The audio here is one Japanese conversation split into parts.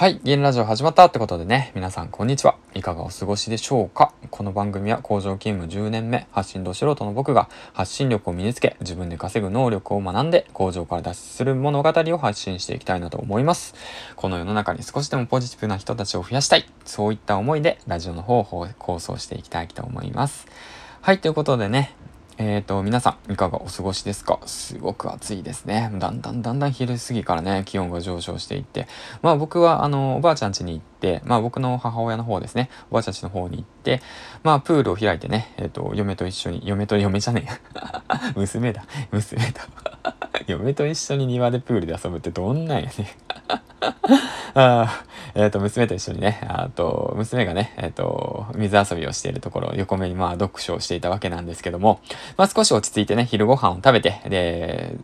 はい。ゲンラジオ始まったってことでね、皆さんこんにちは。いかがお過ごしでしょうか？この番組は工場勤務10年目、発信度素人の僕が発信力を身につけ、自分で稼ぐ能力を学んで、工場から脱出する物語を発信していきたいなと思います。この世の中に少しでもポジティブな人たちを増やしたい。そういった思いで、ラジオの方を構想していきたいと思います。はい。ということでね、えっ、ー、と、皆さん、いかがお過ごしですか？すごく暑いですね。だんだんだんだん昼過ぎからね、気温が上昇していって、まあ僕は、あの、おばあちゃん家に行って、まあ僕の母親の方ですね、おばあちゃん家の方に行って、まあプールを開いてね、えっ、ー、と、嫁と一緒に、嫁と嫁じゃねえ。娘だ、娘だ。嫁と一緒に庭でプールで遊ぶってどんなんやね。あえっ、ー、と、娘と一緒にね、あと、娘がね、えっ、ー、と、水遊びをしているところ、横目にまあ、読書をしていたわけなんですけども、まあ少し落ち着いてね、昼ご飯を食べて、で、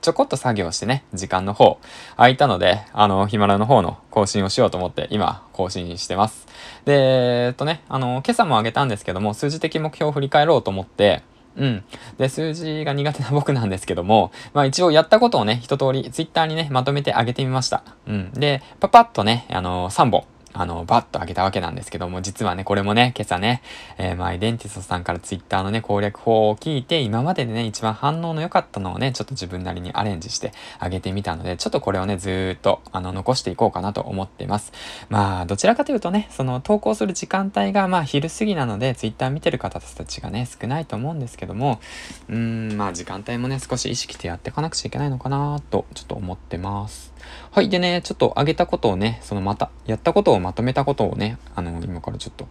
ちょこっと作業してね、時間の方、空いたので、あの、ヒマラの方の更新をしようと思って、今、更新してます。で、えっとね、あの、今朝もあげたんですけども、数字的目標を振り返ろうと思って、うん。で、数字が苦手な僕なんですけども、まあ一応やったことをね、一通りツイッターにね、まとめてあげてみました。うん。で、パパッとね、あのー、3本あの、バッと上げたわけなんですけども、実はね、これもね、今朝ね、えー、まあ、アイデンティストさんからツイッターのね、攻略法を聞いて、今まででね、一番反応の良かったのをね、ちょっと自分なりにアレンジしてあげてみたので、ちょっとこれをね、ずーっと、あの、残していこうかなと思ってます。まあ、どちらかというとね、その、投稿する時間帯が、まあ、昼過ぎなので、ツイッター見てる方たちがね、少ないと思うんですけども、うーん、まあ、時間帯もね、少し意識してやっていかなくちゃいけないのかなと、ちょっと思ってます。はい。でね、ちょっと上げたことをね、そのまた、やったことをまとめたことをね、あの、今からちょっと、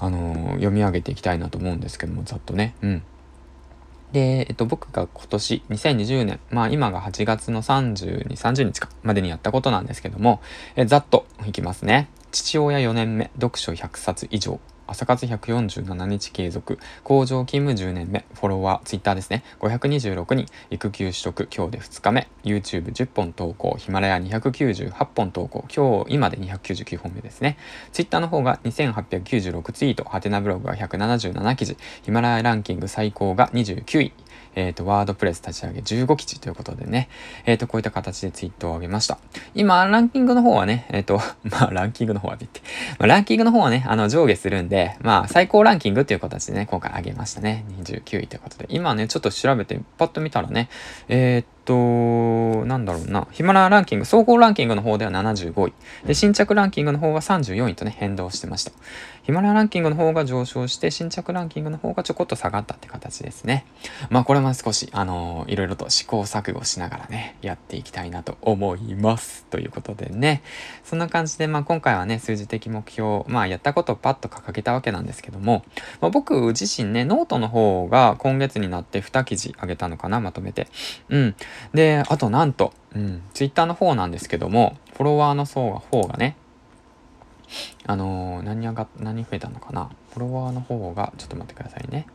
あの、読み上げていきたいなと思うんですけども、ざっとね。うん。で、えっと、僕が今年、2020年、まあ今が8月の30日、30日か、までにやったことなんですけども、えざっといきますね。父親4年目、読書100冊以上、朝活147日継続、工場勤務10年目、フォロワー、ツイッターですね、526人、育休取得、今日で2日目、YouTube10 本投稿、ヒマラヤ298本投稿、今日、今で299本目ですね。ツイッターの方が2896ツイート、ハテナブログが177記事、ヒマラヤランキング最高が29位、えっ、ー、と、ワードプレス立ち上げ15基地ということでね、えっ、ー、と、こういった形でツイートを上げました。今、ランキングの方はね、えっ、ー、と、まあ、ランキングの方はって言って、まあ、ランキングの方はね、あの、上下するんで、まあ、最高ランキングっていう形でね、今回上げましたね。29位ということで。今ね、ちょっと調べて、パッと見たらね、えっと、なんだろうな、ヒマラヤランキング、総合ランキングの方では75位。で、新着ランキングの方が34位とね、変動してました。ヒマラヤランキングの方が上昇して、新着ランキングの方がちょこっと下がったって形ですね。まあ、これも少し、あのー、いろいろと試行錯誤しながらね、やっていきたいなと思います。ということでね、そんな感じで、まあ、今回はね、数字的目標、まあ、やったことをパッと掲げたわけなんですけども、まあ、僕自身ね、ノートの方が今月になって2記事上げたのかな、まとめて。うん。で、あとなんと、うん、ツイッターの方なんですけども、フォロワーの層が、方がね、あのー、何上が、何増えたのかな？フォロワーの方が、ちょっと待ってくださいね。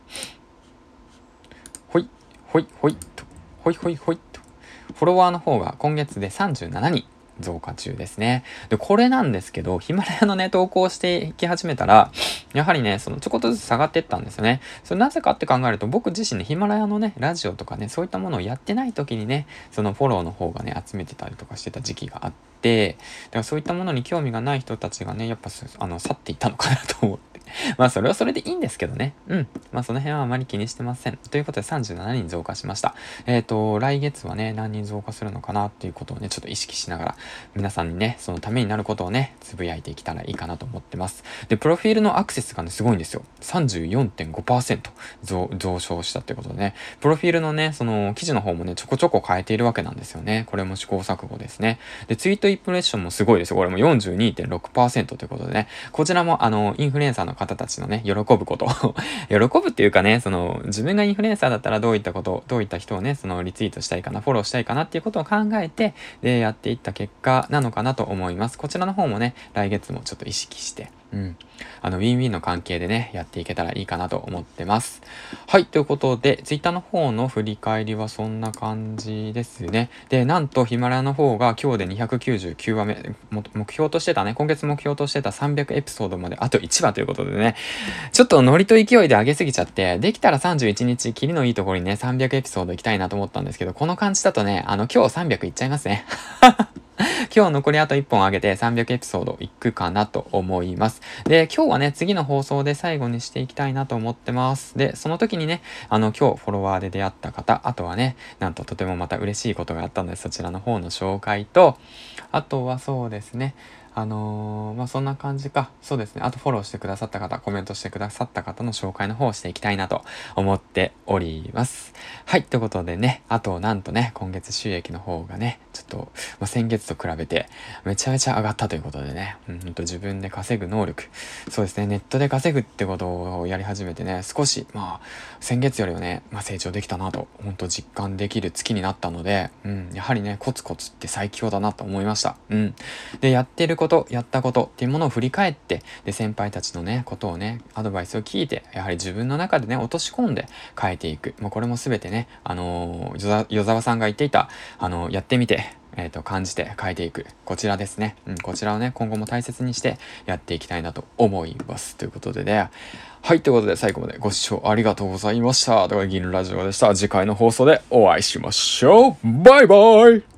ほい、ほい、ほいと、ほいほいほいと。フォロワーの方が今月で37人。増加中ですね。で、これなんですけど、ヒマラヤのね、投稿していき始めたら、やはりね、そのちょこっとずつ下がっていったんですよね。それなぜかって考えると、僕自身ね、ヒマラヤのね、ラジオとかね、そういったものをやってない時にね、そのフォローの方がね、集めてたりとかしてた時期があって、だからそういったものに興味がない人たちがね、やっぱ、あの、去っていったのかなと思って。まあそれはそれでいいんですけどね。うん。まあその辺はあまり気にしてません。ということで37人増加しました。えっ、ー、と、来月はね、何人増加するのかなっていうことをね、ちょっと意識しながら、皆さんにね、そのためになることをね、つぶやいていけたらいいかなと思ってます。で、プロフィールのアクセスがね、すごいんですよ。34.5%増増昇したってことでね、プロフィールのね、その記事の方もね、ちょこちょこ変えているわけなんですよね。これも試行錯誤ですね。で、ツイートインプレッションもすごいですよ。これも42.6%ということでね、こちらもあの、インフルエンサーの方たちのね、喜ぶこと 喜ぶっていうかね、その、自分がインフルエンサーだったらどういったこと、どういった人をね、そのリツイートしたいかな、フォローしたいかなっていうことを考えて、で、やっていった結果なのかなと思います。こちらの方もね、来月もちょっと意識して、うん。あの、ウィンウィンの関係でね、やっていけたらいいかなと思ってます。はい、ということで、ツイッターの方の振り返りはそんな感じですね。で、なんとヒマラヤの方が今日で299話目、目標としてたね、今月目標としてた300エピソードまであと1話ということでね、ちょっとノリと勢いで上げすぎちゃって、できたら31日、キリのいいところにね、300エピソード行きたいなと思ったんですけど、この感じだとね、あの、今日300いっちゃいますね。今日残りあと1本上げて300エピソードいくかなと思います。で、今日はね、次の放送で最後にしていきたいなと思ってます。で、その時にね、あの、今日フォロワーで出会った方、あとはね、なんととてもまた嬉しいことがあったので、そちらの方の紹介と、あとはそうですね、あのー、まあ、そんな感じか。そうですね。あとフォローしてくださった方、コメントしてくださった方の紹介の方をしていきたいなと思っております。はい。ということでね、あとなんとね、今月収益の方がね、ちょっと、まあ、先月と比べてめちゃめちゃ上がったということでね、うん、と自分で稼ぐ能力。そうですね。ネットで稼ぐってことをやり始めてね、少し、まあ、先月よりはね、まあ、成長できたなと、本当実感できる月になったので、うん、やはりね、コツコツって最強だなと思いました。うん。で、やってることやったことっていうものを振り返ってで先輩たちのねことをねアドバイスを聞いてやはり自分の中でね落とし込んで変えていくもうこれも全てねあのー、与沢さんが言っていたあのー、やってみてえっ、ー、と、感じて変えていく。こちらですね。うん、こちらをね、今後も大切にしてやっていきたいなと思います。ということでね。はい、ということで最後までご視聴ありがとうございました。ということで、銀ラジオでした。次回の放送でお会いしましょう。バイバイ